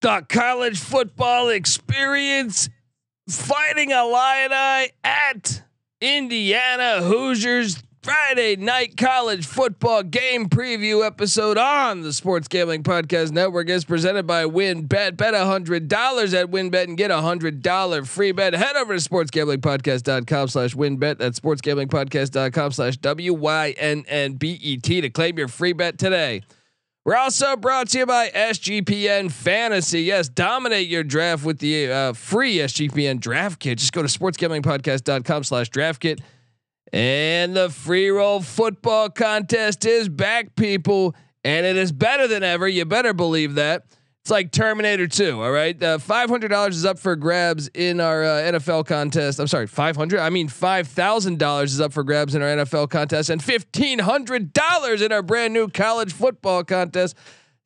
the college football experience fighting a Illini at Indiana Hoosiers Friday night college football game preview episode on the Sports Gambling Podcast Network is presented by WynnBET. Bet a hundred dollars at WynnBET and get a hundred dollar free bet. Head over to sportsgamblingpodcast.com slash WynnBET. That's sportsgamblingpodcast.com slash W Y N N B E T to claim your free bet today. We're also brought to you by SGPN Fantasy. Yes, dominate your draft with the uh, free SGPN draft kit. Just go to sportsgamblingpodcast.com slash draft kit. And the free roll football contest is back, people. And it is better than ever. You better believe that. It's like Terminator 2. All right. Uh, $500 is up for grabs in our uh, NFL contest. I'm sorry, 500. I mean, $5,000 is up for grabs in our NFL contest and $1,500 in our brand new college football contest.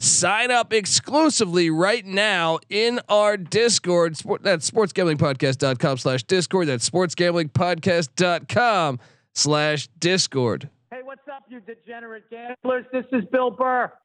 Sign up exclusively right now in our Discord. Sport, that's sportsgamblingpodcast.com slash Discord. That's sportsgamblingpodcast.com slash Discord. Hey, what's up, you degenerate gamblers? This is Bill Burr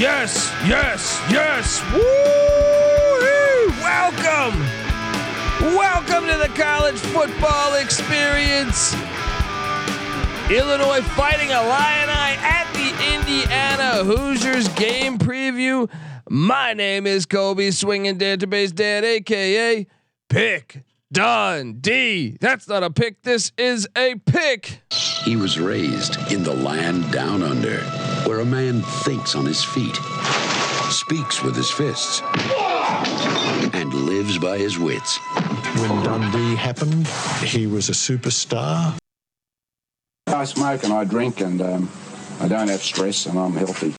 Yes, yes, yes. Woo! Welcome. Welcome to the college football experience. Illinois fighting Illini at the Indiana Hoosiers game preview. My name is Colby Swinging Database Dad, aka Pick Dundee. That's not a pick. This is a pick. He was raised in the land down under, where a man thinks on his feet, speaks with his fists, and lives by his wits. When Dundee happened, he was a superstar. I smoke and I drink and um, I don't have stress and I'm healthy.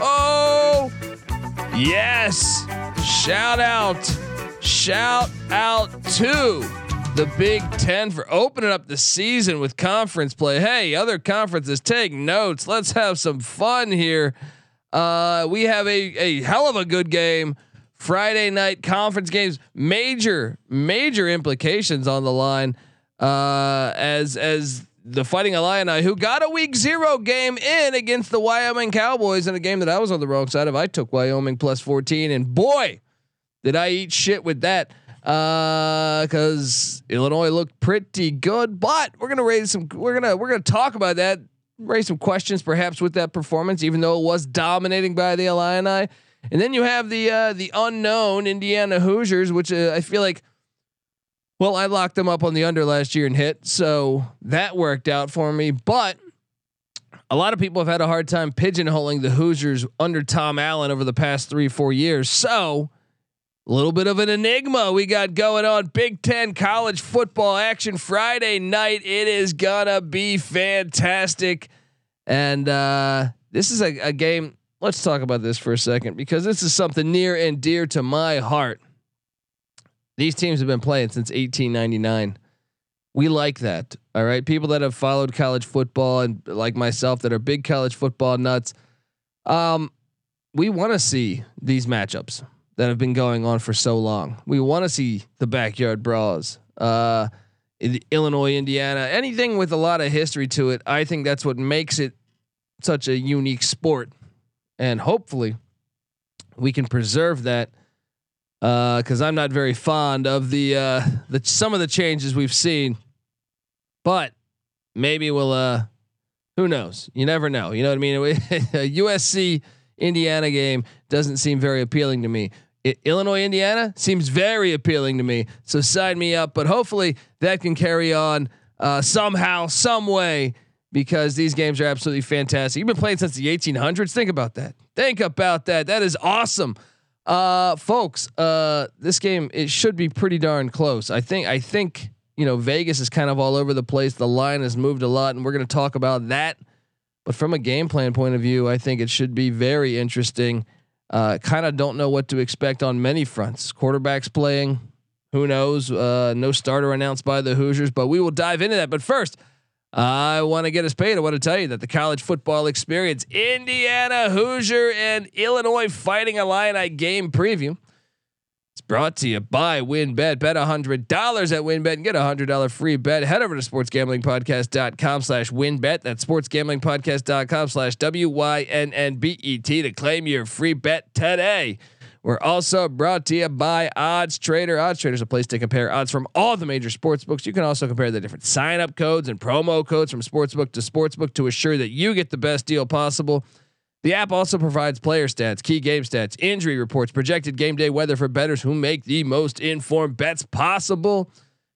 Oh, yes. Shout out. Shout out to the Big Ten for opening up the season with conference play. Hey, other conferences, take notes. Let's have some fun here. Uh, we have a, a hell of a good game. Friday night conference games, major, major implications on the line. Uh, as as the Fighting Illini, who got a week zero game in against the Wyoming Cowboys in a game that I was on the wrong side of. I took Wyoming plus 14, and boy, did I eat shit with that. Because uh, Illinois looked pretty good, but we're gonna raise some. We're gonna we're gonna talk about that. Raise some questions, perhaps, with that performance, even though it was dominating by the Illini. And then you have the uh, the unknown Indiana Hoosiers, which uh, I feel like well, I locked them up on the under last year and hit, so that worked out for me. But a lot of people have had a hard time pigeonholing the Hoosiers under Tom Allen over the past three, four years. So a little bit of an enigma we got going on. Big Ten college football action Friday night. It is gonna be fantastic. And uh, this is a, a game. Let's talk about this for a second because this is something near and dear to my heart. These teams have been playing since 1899. We like that. All right. People that have followed college football and like myself that are big college football nuts. Um, we want to see these matchups that have been going on for so long. We want to see the backyard brawls. Uh, Illinois, Indiana, anything with a lot of history to it. I think that's what makes it such a unique sport. And hopefully we can preserve that because uh, I'm not very fond of the uh, the some of the changes we've seen, but maybe we'll. Uh, who knows? You never know. You know what I mean? a USC Indiana game doesn't seem very appealing to me. Illinois Indiana seems very appealing to me. So sign me up. But hopefully that can carry on uh, somehow, some way, because these games are absolutely fantastic. You've been playing since the 1800s. Think about that. Think about that. That is awesome. Uh, folks, uh, this game it should be pretty darn close. I think. I think you know Vegas is kind of all over the place. The line has moved a lot, and we're going to talk about that. But from a game plan point of view, I think it should be very interesting. Uh, kind of don't know what to expect on many fronts. Quarterbacks playing, Who knows? Uh, no starter announced by the Hoosiers, but we will dive into that. But first, I want to get us paid. I want to tell you that the college football experience, Indiana Hoosier and Illinois Fighting Illini game preview. It's brought to you by WynnBET. Bet $100 at WynnBET and get a $100 free bet. Head over to sportsgamblingpodcast.com slash WynnBET. That's sportsgamblingpodcast.com slash W-Y-N-N-B-E-T to claim your free bet today. We're also brought to you by Odds Trader. Odds Trader is a place to compare odds from all the major sports books. You can also compare the different sign up codes and promo codes from sportsbook to sportsbook to assure that you get the best deal possible. The app also provides player stats, key game stats, injury reports, projected game day weather for bettors who make the most informed bets possible.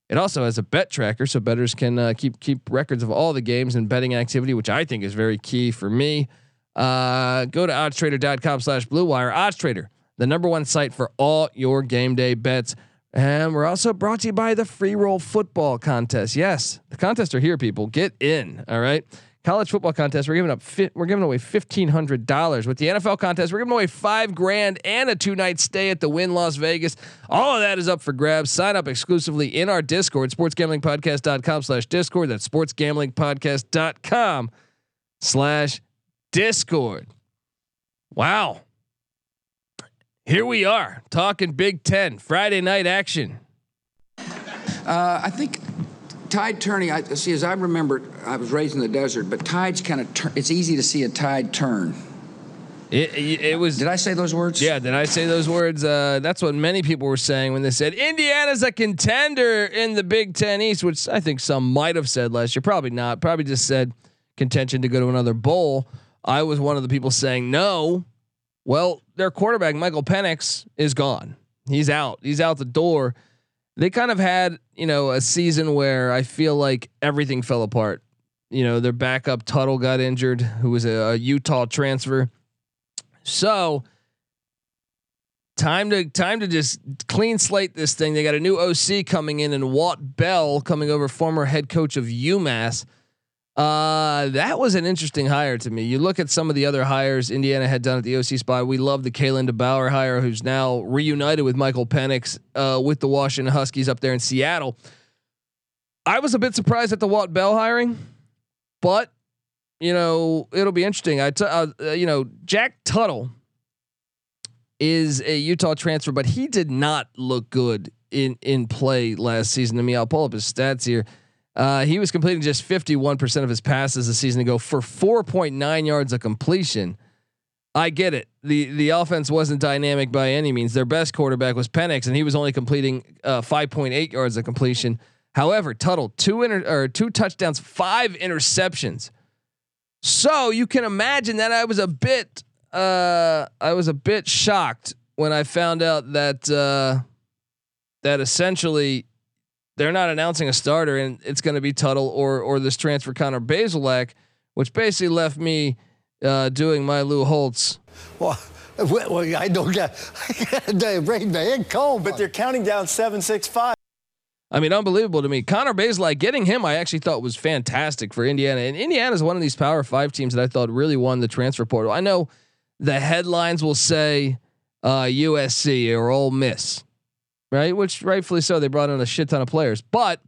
It also has a bet tracker, so bettors can uh, keep keep records of all the games and betting activity, which I think is very key for me. Uh, go to oddstrader.com slash blue wire. OddsTrader the number one site for all your game day bets. And we're also brought to you by the free roll football contest. Yes, the contests are here, people. Get in. All right. College football contest. We're giving up. Fi- we're giving away fifteen hundred dollars with the NFL contest. We're giving away five grand and a two night stay at the Wynn Las Vegas. All of that is up for grabs. Sign up exclusively in our Discord. Sportsgamblingpodcast.com slash Discord. That's sportsgamblingpodcast.com slash Discord. Wow. Here we are talking Big Ten Friday night action. Uh, I think tide turning. I see. As I remember, I was raised in the desert, but tides kind of. Tur- it's easy to see a tide turn. It, it, it was. Did I say those words? Yeah. Did I say those words? Uh, that's what many people were saying when they said Indiana's a contender in the Big Ten East, which I think some might have said last year. Probably not. Probably just said contention to go to another bowl. I was one of the people saying no. Well, their quarterback Michael Penix is gone. He's out. He's out the door. They kind of had, you know, a season where I feel like everything fell apart. You know, their backup Tuttle got injured, who was a, a Utah transfer. So, time to time to just clean slate this thing. They got a new OC coming in and Walt Bell coming over, former head coach of UMass. Uh, that was an interesting hire to me. You look at some of the other hires Indiana had done at the OC spot. We love the Kalen DeBoer hire, who's now reunited with Michael Penix uh, with the Washington Huskies up there in Seattle. I was a bit surprised at the Walt Bell hiring, but you know it'll be interesting. I, t- uh, uh, you know, Jack Tuttle is a Utah transfer, but he did not look good in in play last season to me. I'll pull up his stats here. Uh, he was completing just 51% of his passes a season ago for 4.9 yards of completion. I get it. the The offense wasn't dynamic by any means. Their best quarterback was Penix, and he was only completing uh, 5.8 yards of completion. However, Tuttle two inter- or two touchdowns, five interceptions. So you can imagine that I was a bit uh, I was a bit shocked when I found out that uh, that essentially they're not announcing a starter and it's going to be Tuttle or or this transfer Connor Bazelak, which basically left me uh, doing my Lou Holtz. Well, well, I don't get the rain man cold, but they're counting down seven, six, five. I mean, unbelievable to me. Connor Bazelak getting him, I actually thought was fantastic for Indiana. And Indiana is one of these Power Five teams that I thought really won the transfer portal. I know the headlines will say uh, USC or Ole Miss, right? Which rightfully so, they brought in a shit ton of players. But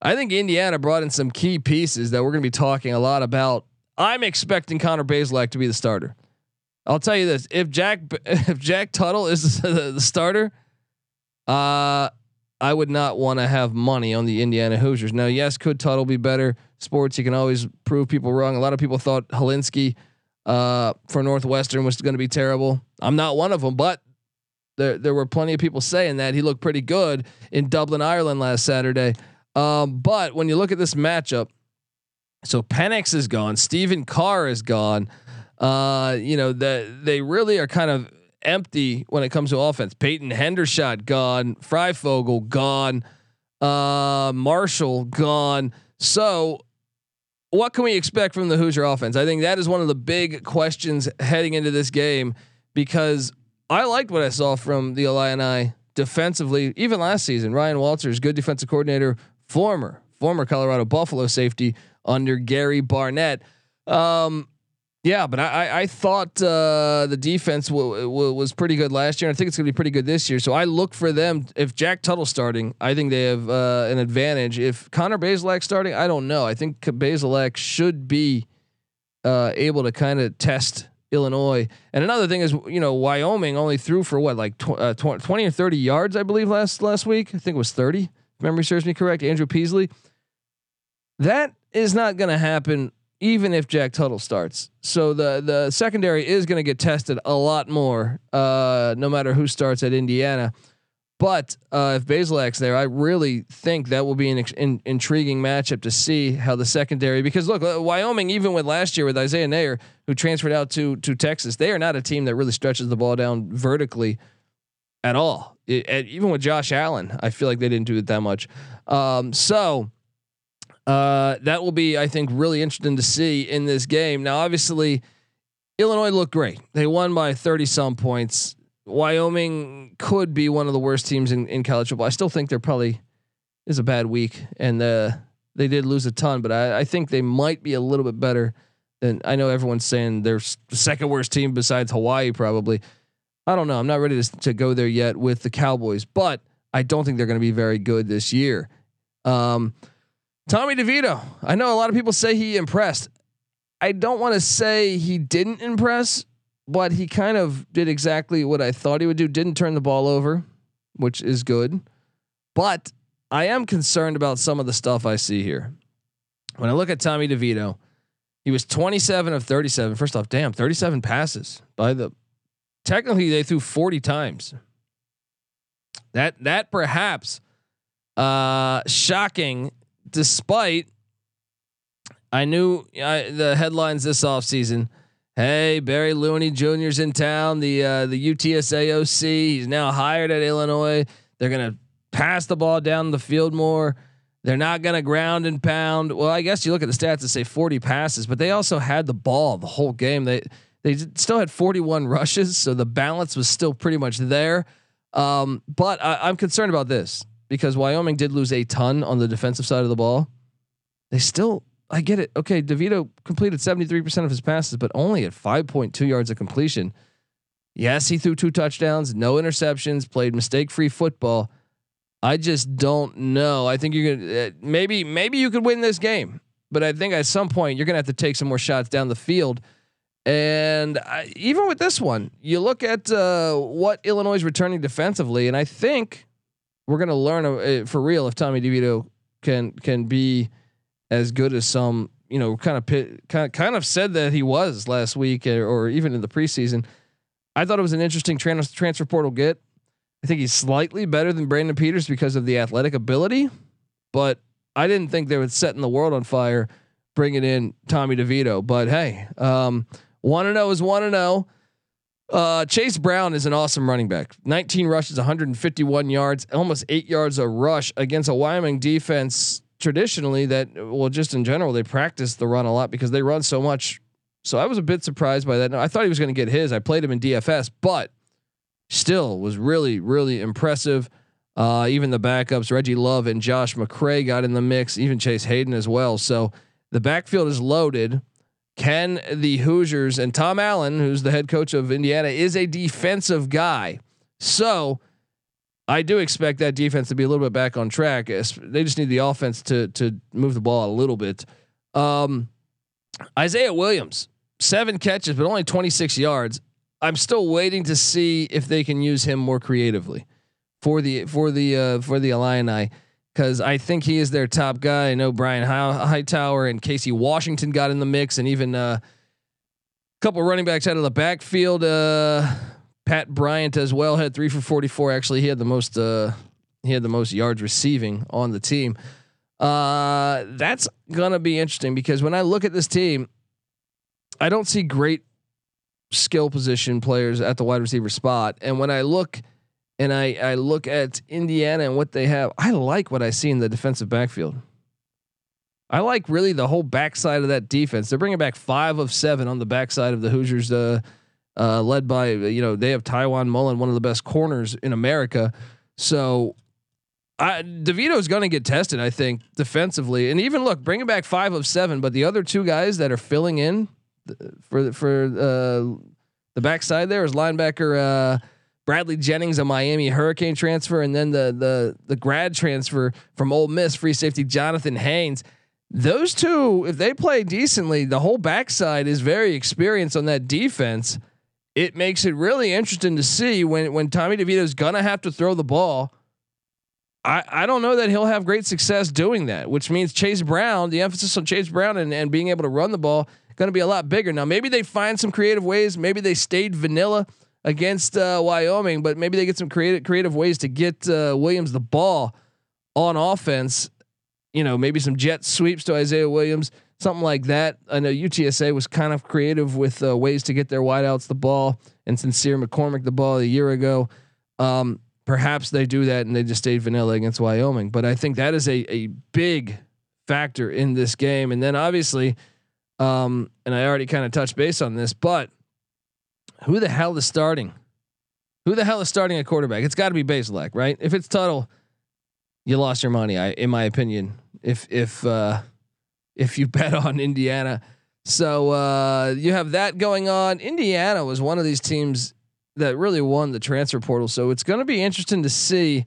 I think Indiana brought in some key pieces that we're going to be talking a lot about. I'm expecting Connor Bazelak to be the starter. I'll tell you this: if Jack if Jack Tuttle is the starter, uh, I would not want to have money on the Indiana Hoosiers. Now, yes, could Tuttle be better? Sports, you can always prove people wrong. A lot of people thought Hilinski uh, for Northwestern was going to be terrible. I'm not one of them, but there there were plenty of people saying that he looked pretty good in Dublin, Ireland last Saturday. Um, but when you look at this matchup, so Penix is gone, Stephen Carr is gone. Uh, you know that they really are kind of empty when it comes to offense. Peyton Hendershot gone, Fryfogle gone, uh, Marshall gone. So, what can we expect from the Hoosier offense? I think that is one of the big questions heading into this game because I liked what I saw from the Illini defensively, even last season. Ryan Walters, good defensive coordinator, former former Colorado Buffalo safety under Gary Barnett. Um, Yeah, but I I, thought uh, the defense w- w- was pretty good last year. and I think it's going to be pretty good this year. So I look for them. If Jack Tuttle's starting, I think they have uh, an advantage. If Connor Bazelak starting, I don't know. I think Bazelak should be uh, able to kind of test Illinois. And another thing is, you know, Wyoming only threw for what like tw- uh, tw- twenty or thirty yards, I believe last last week. I think it was thirty. If memory serves me correct. Andrew Peasley. That is not going to happen even if Jack Tuttle starts. So the the secondary is going to get tested a lot more, uh, no matter who starts at Indiana. But uh, if Bazelak's there, I really think that will be an in, intriguing matchup to see how the secondary. Because look, uh, Wyoming, even with last year with Isaiah Neyor, who transferred out to to Texas, they are not a team that really stretches the ball down vertically at all. It, even with Josh Allen, I feel like they didn't do it that much. Um, so uh, that will be, I think, really interesting to see in this game. Now, obviously, Illinois looked great. They won by 30 some points. Wyoming could be one of the worst teams in, in college football. I still think they're probably is a bad week, and uh, they did lose a ton, but I, I, think they might be a little bit better than I know. Everyone's saying they're the second worst team besides Hawaii, probably. I don't know. I'm not ready to, to go there yet with the Cowboys, but I don't think they're going to be very good this year. Um, Tommy DeVito. I know a lot of people say he impressed. I don't want to say he didn't impress, but he kind of did exactly what I thought he would do. Didn't turn the ball over, which is good. But I am concerned about some of the stuff I see here. When I look at Tommy DeVito, he was 27 of 37. First off, damn, 37 passes by the technically they threw 40 times. That that perhaps uh shocking despite I knew I, the headlines this offseason. Hey, Barry Lunney Jr.'s in town. The uh, the UTSAOC. He's now hired at Illinois. They're gonna pass the ball down the field more. They're not gonna ground and pound. Well, I guess you look at the stats and say 40 passes, but they also had the ball the whole game. They they still had 41 rushes, so the balance was still pretty much there. Um, but I, I'm concerned about this because Wyoming did lose a ton on the defensive side of the ball. They still, I get it. Okay, DeVito completed 73% of his passes, but only at 5.2 yards of completion. Yes, he threw two touchdowns, no interceptions, played mistake-free football. I just don't know. I think you're gonna uh, maybe maybe you could win this game, but I think at some point you're gonna have to take some more shots down the field. And I, even with this one, you look at uh, what Illinois is returning defensively, and I think we're gonna learn uh, for real if Tommy DeVito can can be as good as some you know kind of kind of, kind of said that he was last week or, or even in the preseason. I thought it was an interesting trans- transfer portal get. I think he's slightly better than Brandon Peters because of the athletic ability, but I didn't think they would set in the world on fire bringing in Tommy DeVito. But hey, um, one to know is one to know. Uh, Chase Brown is an awesome running back. 19 rushes, 151 yards, almost eight yards a rush against a Wyoming defense. Traditionally, that well, just in general, they practice the run a lot because they run so much. So I was a bit surprised by that. I thought he was going to get his. I played him in DFS, but still was really, really impressive. Uh, even the backups, Reggie Love and Josh McCray got in the mix, even Chase Hayden as well. So the backfield is loaded. Can the Hoosiers and Tom Allen, who's the head coach of Indiana, is a defensive guy. So I do expect that defense to be a little bit back on track. They just need the offense to to move the ball a little bit. Um, Isaiah Williams, seven catches, but only 26 yards. I'm still waiting to see if they can use him more creatively for the for the uh, for the Illini because I think he is their top guy. I know Brian Hightower and Casey Washington got in the mix, and even uh, a couple running backs out of the backfield. Uh, Pat Bryant as well had three for forty four. Actually, he had the most uh, he had the most yards receiving on the team. Uh, that's gonna be interesting because when I look at this team, I don't see great skill position players at the wide receiver spot, and when I look and I I look at Indiana and what they have, I like what I see in the defensive backfield. I like really the whole backside of that defense. They're bringing back five of seven on the backside of the Hoosiers, uh, uh, led by you know they have Tiawan Mullen, one of the best corners in America. So I, DeVito's going to get tested, I think, defensively, and even look, bringing back five of seven, but the other two guys that are filling in for for uh, the backside there is linebacker uh, Bradley Jennings, a Miami Hurricane transfer, and then the the the grad transfer from Ole Miss, free safety Jonathan Haynes. Those two, if they play decently, the whole backside is very experienced on that defense. It makes it really interesting to see when when Tommy DeVito's gonna have to throw the ball. I, I don't know that he'll have great success doing that, which means Chase Brown, the emphasis on Chase Brown and, and being able to run the ball, going to be a lot bigger. Now, maybe they find some creative ways. Maybe they stayed vanilla against uh, Wyoming, but maybe they get some creative creative ways to get uh, Williams the ball on offense. You know, maybe some jet sweeps to Isaiah Williams, something like that. I know UTSA was kind of creative with uh, ways to get their wideouts the ball and Sincere McCormick the ball a year ago. Um, perhaps they do that and they just stayed vanilla against Wyoming. But I think that is a a big factor in this game. And then obviously, um, and I already kind of touched base on this, but who the hell is starting? Who the hell is starting a quarterback? It's got to be Bazelak, right? If it's Tuttle, you lost your money. I, in my opinion, if if uh, if you bet on Indiana, so uh, you have that going on. Indiana was one of these teams that really won the transfer portal, so it's going to be interesting to see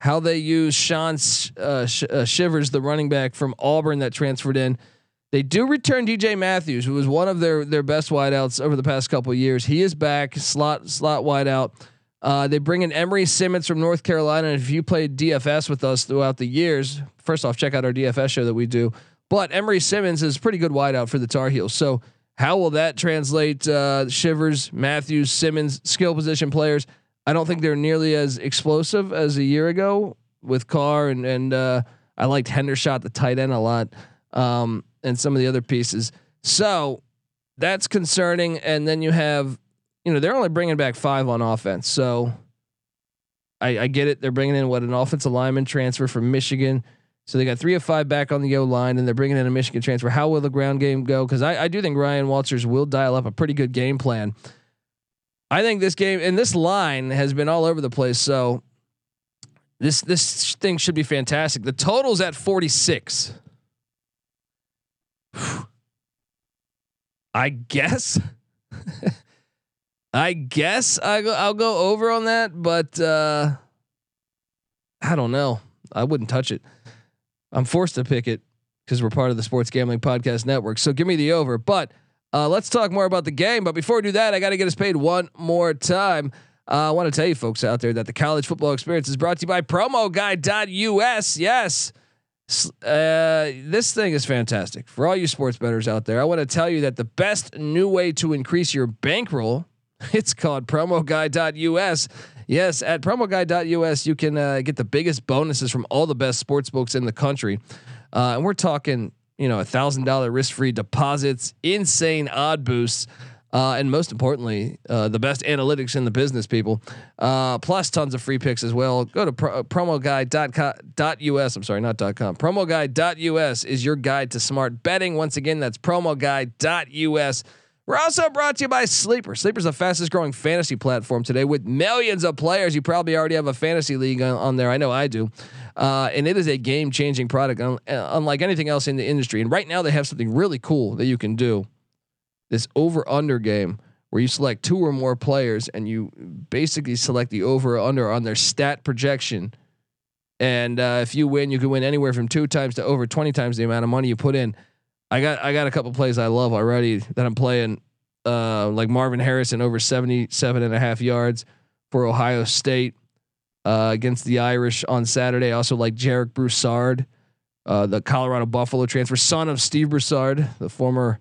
how they use Shaun uh, Sh- uh, Shivers, the running back from Auburn that transferred in. They do return DJ Matthews, who was one of their their best wideouts over the past couple years. He is back, slot slot wideout. Uh, they bring in Emery Simmons from North Carolina. And if you played DFS with us throughout the years, first off, check out our DFS show that we do. But Emery Simmons is pretty good wideout for the Tar Heels. So how will that translate? Uh, Shivers, Matthews, Simmons, skill position players. I don't think they're nearly as explosive as a year ago with Carr and and uh, I liked Hendershot, the tight end, a lot. Um, and some of the other pieces. So that's concerning. And then you have, you know, they're only bringing back five on offense. So I, I get it. They're bringing in what an offensive lineman transfer from Michigan. So they got three of five back on the O line, and they're bringing in a Michigan transfer. How will the ground game go? Because I, I do think Ryan Walters will dial up a pretty good game plan. I think this game and this line has been all over the place. So this this thing should be fantastic. The total's at 46. I guess. I guess I go, I'll go over on that, but uh, I don't know. I wouldn't touch it. I'm forced to pick it because we're part of the Sports Gambling Podcast Network. So give me the over. But uh, let's talk more about the game. But before we do that, I got to get us paid one more time. Uh, I want to tell you folks out there that the college football experience is brought to you by promoguy.us. Yes. Uh, this thing is fantastic for all you sports bettors out there. I want to tell you that the best new way to increase your bankroll, it's called promoguy.us. Yes, at promoguy.us, you can uh, get the biggest bonuses from all the best sports books in the country. Uh, and we're talking, you know, a thousand dollar risk free deposits, insane odd boosts. Uh, and most importantly, uh, the best analytics in the business, people. Uh, plus tons of free picks as well. Go to pro- promoguy.us. I'm sorry, not .com. Promoguy.us is your guide to smart betting. Once again, that's promoguy.us. We're also brought to you by Sleeper. Sleeper's is the fastest growing fantasy platform today with millions of players. You probably already have a fantasy league on, on there. I know I do. Uh, and it is a game changing product, un- unlike anything else in the industry. And right now, they have something really cool that you can do this over under game where you select two or more players and you basically select the over or under on their stat projection. And uh, if you win, you can win anywhere from two times to over 20 times the amount of money you put in. I got I got a couple plays I love already that I'm playing, uh, like Marvin Harrison over 77 and a half yards for Ohio State uh, against the Irish on Saturday. Also like Jarek Broussard, uh, the Colorado Buffalo transfer, son of Steve Broussard, the former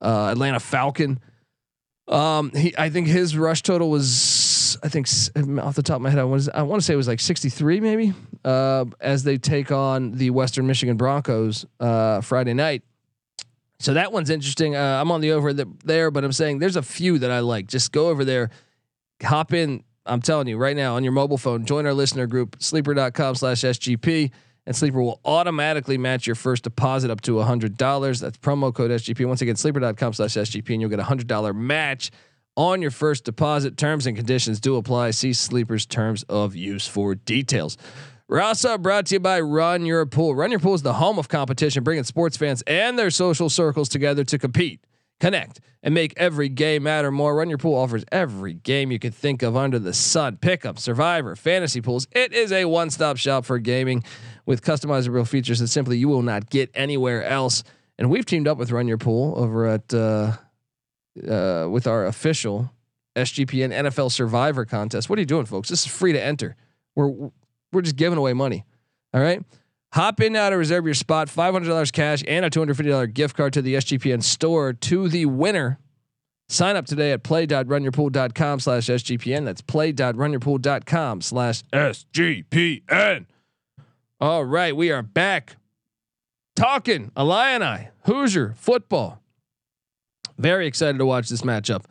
uh, Atlanta Falcon. Um, he, I think his rush total was, I think off the top of my head, I was, I want to say it was like 63 maybe, uh, as they take on the Western Michigan Broncos, uh, Friday night. So that one's interesting. Uh, I'm on the over the, there, but I'm saying there's a few that I like. Just go over there, hop in. I'm telling you right now on your mobile phone, join our listener group, sleeper.com slash SGP and Sleeper will automatically match your first deposit up to $100. That's promo code SGP. Once again, sleeper.com slash SGP, and you'll get a $100 match on your first deposit. Terms and conditions do apply. See Sleeper's terms of use for details. Also brought to you by Run Your Pool. Run Your Pool is the home of competition, bringing sports fans and their social circles together to compete. Connect and make every game matter more. Run Your Pool offers every game you can think of under the sun. Pickup, Survivor, Fantasy Pools. It is a one-stop shop for gaming with customizable features that simply you will not get anywhere else. And we've teamed up with Run Your Pool over at uh, uh, with our official SGPN NFL Survivor contest. What are you doing, folks? This is free to enter. We're we're just giving away money. All right. Hop in now to reserve your spot. Five hundred dollars cash and a two hundred fifty dollar gift card to the SGPN store to the winner. Sign up today at play.runyourpool.com slash SGPN. That's play.runyourpool.com slash SGPN. All right, we are back talking Illini, Hoosier football. Very excited to watch this matchup.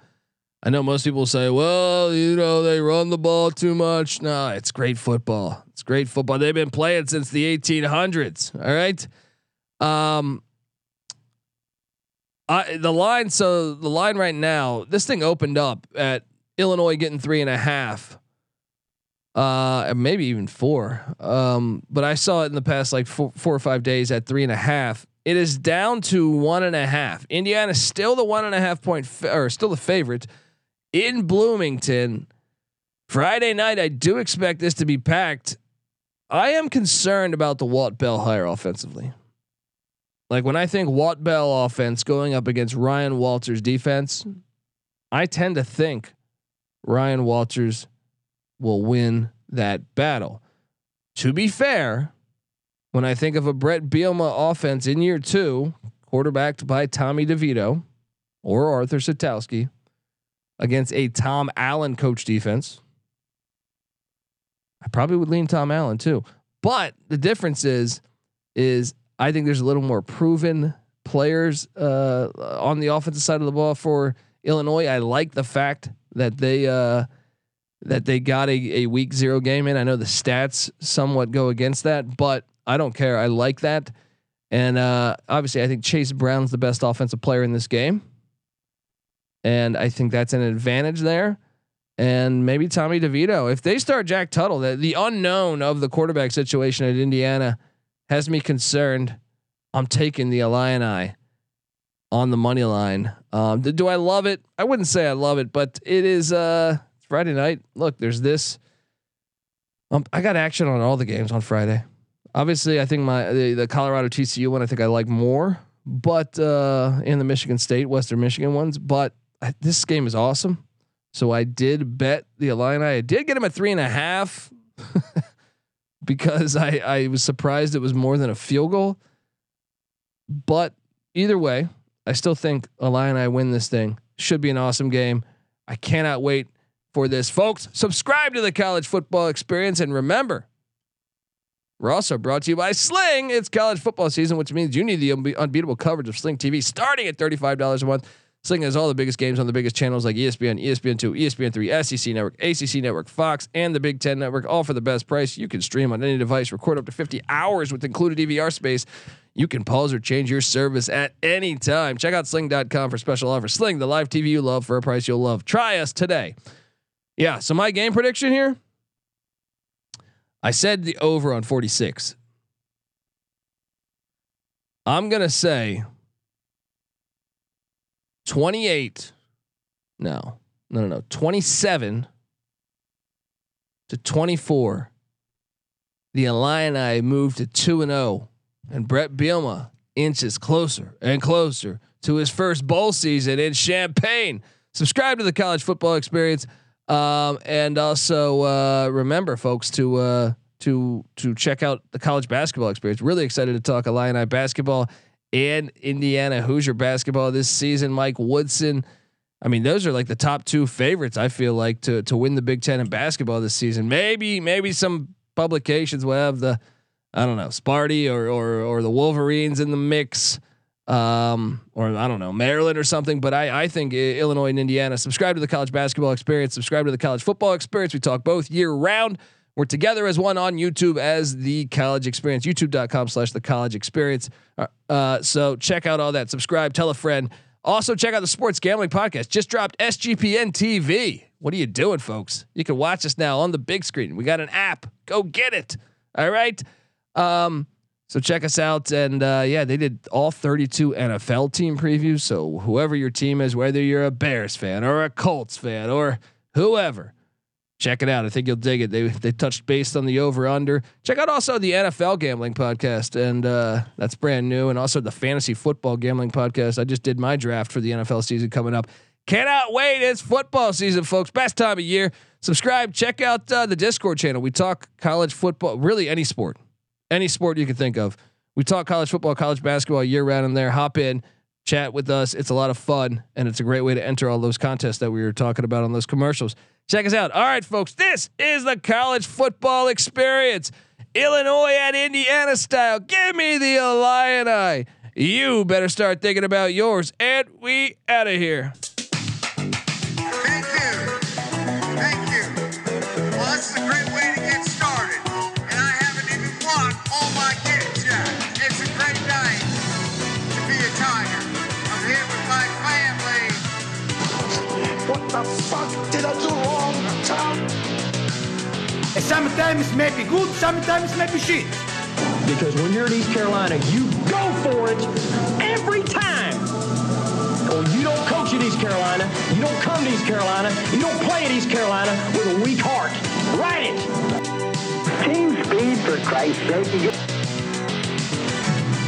I know most people say, well, you know, they run the ball too much. No, it's great football. It's great football. They've been playing since the 1800s. All right. Um, I, the line, so the line right now, this thing opened up at Illinois getting three and a half, uh, maybe even four. Um, but I saw it in the past like four, four or five days at three and a half. It is down to one and a half. Indiana is still the one and a half point, fa- or still the favorite in Bloomington. Friday night, I do expect this to be packed. I am concerned about the Walt Bell hire offensively. Like when I think Walt Bell offense going up against Ryan Walters defense, I tend to think Ryan Walters will win that battle. To be fair, when I think of a Brett Bielema offense in year two, quarterbacked by Tommy DeVito or Arthur Sitkowski against a Tom Allen coach defense, I probably would lean Tom Allen too. But the difference is, is I think there's a little more proven players uh, on the offensive side of the ball for Illinois. I like the fact that they uh, that they got a, a week zero game in. I know the stats somewhat go against that, but I don't care. I like that. And uh, obviously, I think Chase Brown's the best offensive player in this game. And I think that's an advantage there. And maybe Tommy DeVito. If they start Jack Tuttle, the, the unknown of the quarterback situation at Indiana has me concerned. I'm taking the Illini on the money line. Um, do I love it? I wouldn't say I love it, but it is uh, Friday night. Look, there's this. Um, I got action on all the games on Friday. Obviously, I think my the, the Colorado TCU one I think I like more, but uh, in the Michigan State Western Michigan ones. But this game is awesome. So I did bet the Illini. I did get him at three and a half because I, I was surprised it was more than a field goal. But either way, I still think Illini win this thing. Should be an awesome game. I cannot wait for this, folks. Subscribe to the college football experience and remember, we're also brought to you by Sling. It's college football season, which means you need the unbe- unbeatable coverage of Sling TV starting at $35 a month. Sling has all the biggest games on the biggest channels like ESPN, ESPN2, ESPN3, SEC Network, ACC Network, Fox, and the Big Ten Network, all for the best price. You can stream on any device, record up to 50 hours with included DVR space. You can pause or change your service at any time. Check out sling.com for special offers. Sling, the live TV you love for a price you'll love. Try us today. Yeah, so my game prediction here I said the over on 46. I'm going to say 28. No, no, no, no. 27 to 24. The Illini moved to 2 and 0, and Brett Bielema inches closer and closer to his first bowl season in Champaign. Subscribe to the college football experience. Um, and also uh, remember, folks, to uh, to to check out the college basketball experience. Really excited to talk Illini basketball and Indiana Hoosier basketball this season. Mike Woodson. I mean, those are like the top two favorites. I feel like to to win the Big Ten in basketball this season. Maybe maybe some publications will have the I don't know Sparty or or or the Wolverines in the mix um, or I don't know Maryland or something. But I I think Illinois and Indiana. Subscribe to the college basketball experience. Subscribe to the college football experience. We talk both year round. We're together as one on YouTube as the college experience. YouTube.com slash the college experience. Uh, so check out all that. Subscribe. Tell a friend. Also check out the sports gambling podcast. Just dropped SGPN TV. What are you doing, folks? You can watch us now on the big screen. We got an app. Go get it. All right. Um, So check us out, and uh, yeah, they did all 32 NFL team previews. So whoever your team is, whether you're a Bears fan or a Colts fan or whoever, check it out. I think you'll dig it. They they touched based on the over under. Check out also the NFL gambling podcast, and uh, that's brand new, and also the fantasy football gambling podcast. I just did my draft for the NFL season coming up. Cannot wait! It's football season, folks. Best time of year. Subscribe. Check out uh, the Discord channel. We talk college football, really any sport any sport you can think of. We talk college football, college basketball year round in there. Hop in, chat with us. It's a lot of fun, and it's a great way to enter all those contests that we were talking about on those commercials. Check us out. All right, folks, this is the college football experience. Illinois at Indiana style. Give me the Illini. You better start thinking about yours, and we out of here. Sometimes it may be good, sometimes it may be shit. Because when you're in East Carolina, you go for it every time. Or you don't coach at East Carolina, you don't come to East Carolina, you don't play at East Carolina with a weak heart. Write it. Team speed, for Christ's sake. You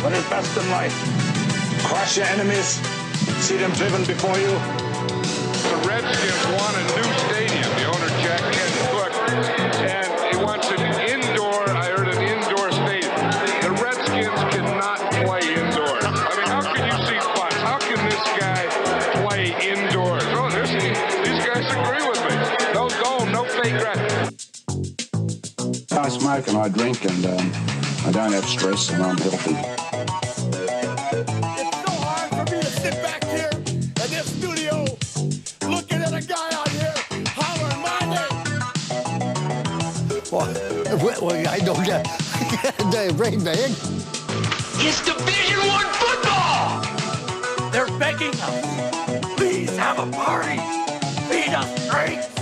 What is best in life? Crush your enemies, see them driven before you. The Redskins want a new stadium. I drink and um, I don't have stress and I'm healthy. It's so hard for me to sit back here in this studio looking at a guy out here hollering my name. Well, well, I don't get the brain bag. It's Division One football. They're begging us. Please have a party. Feed us drinks. Get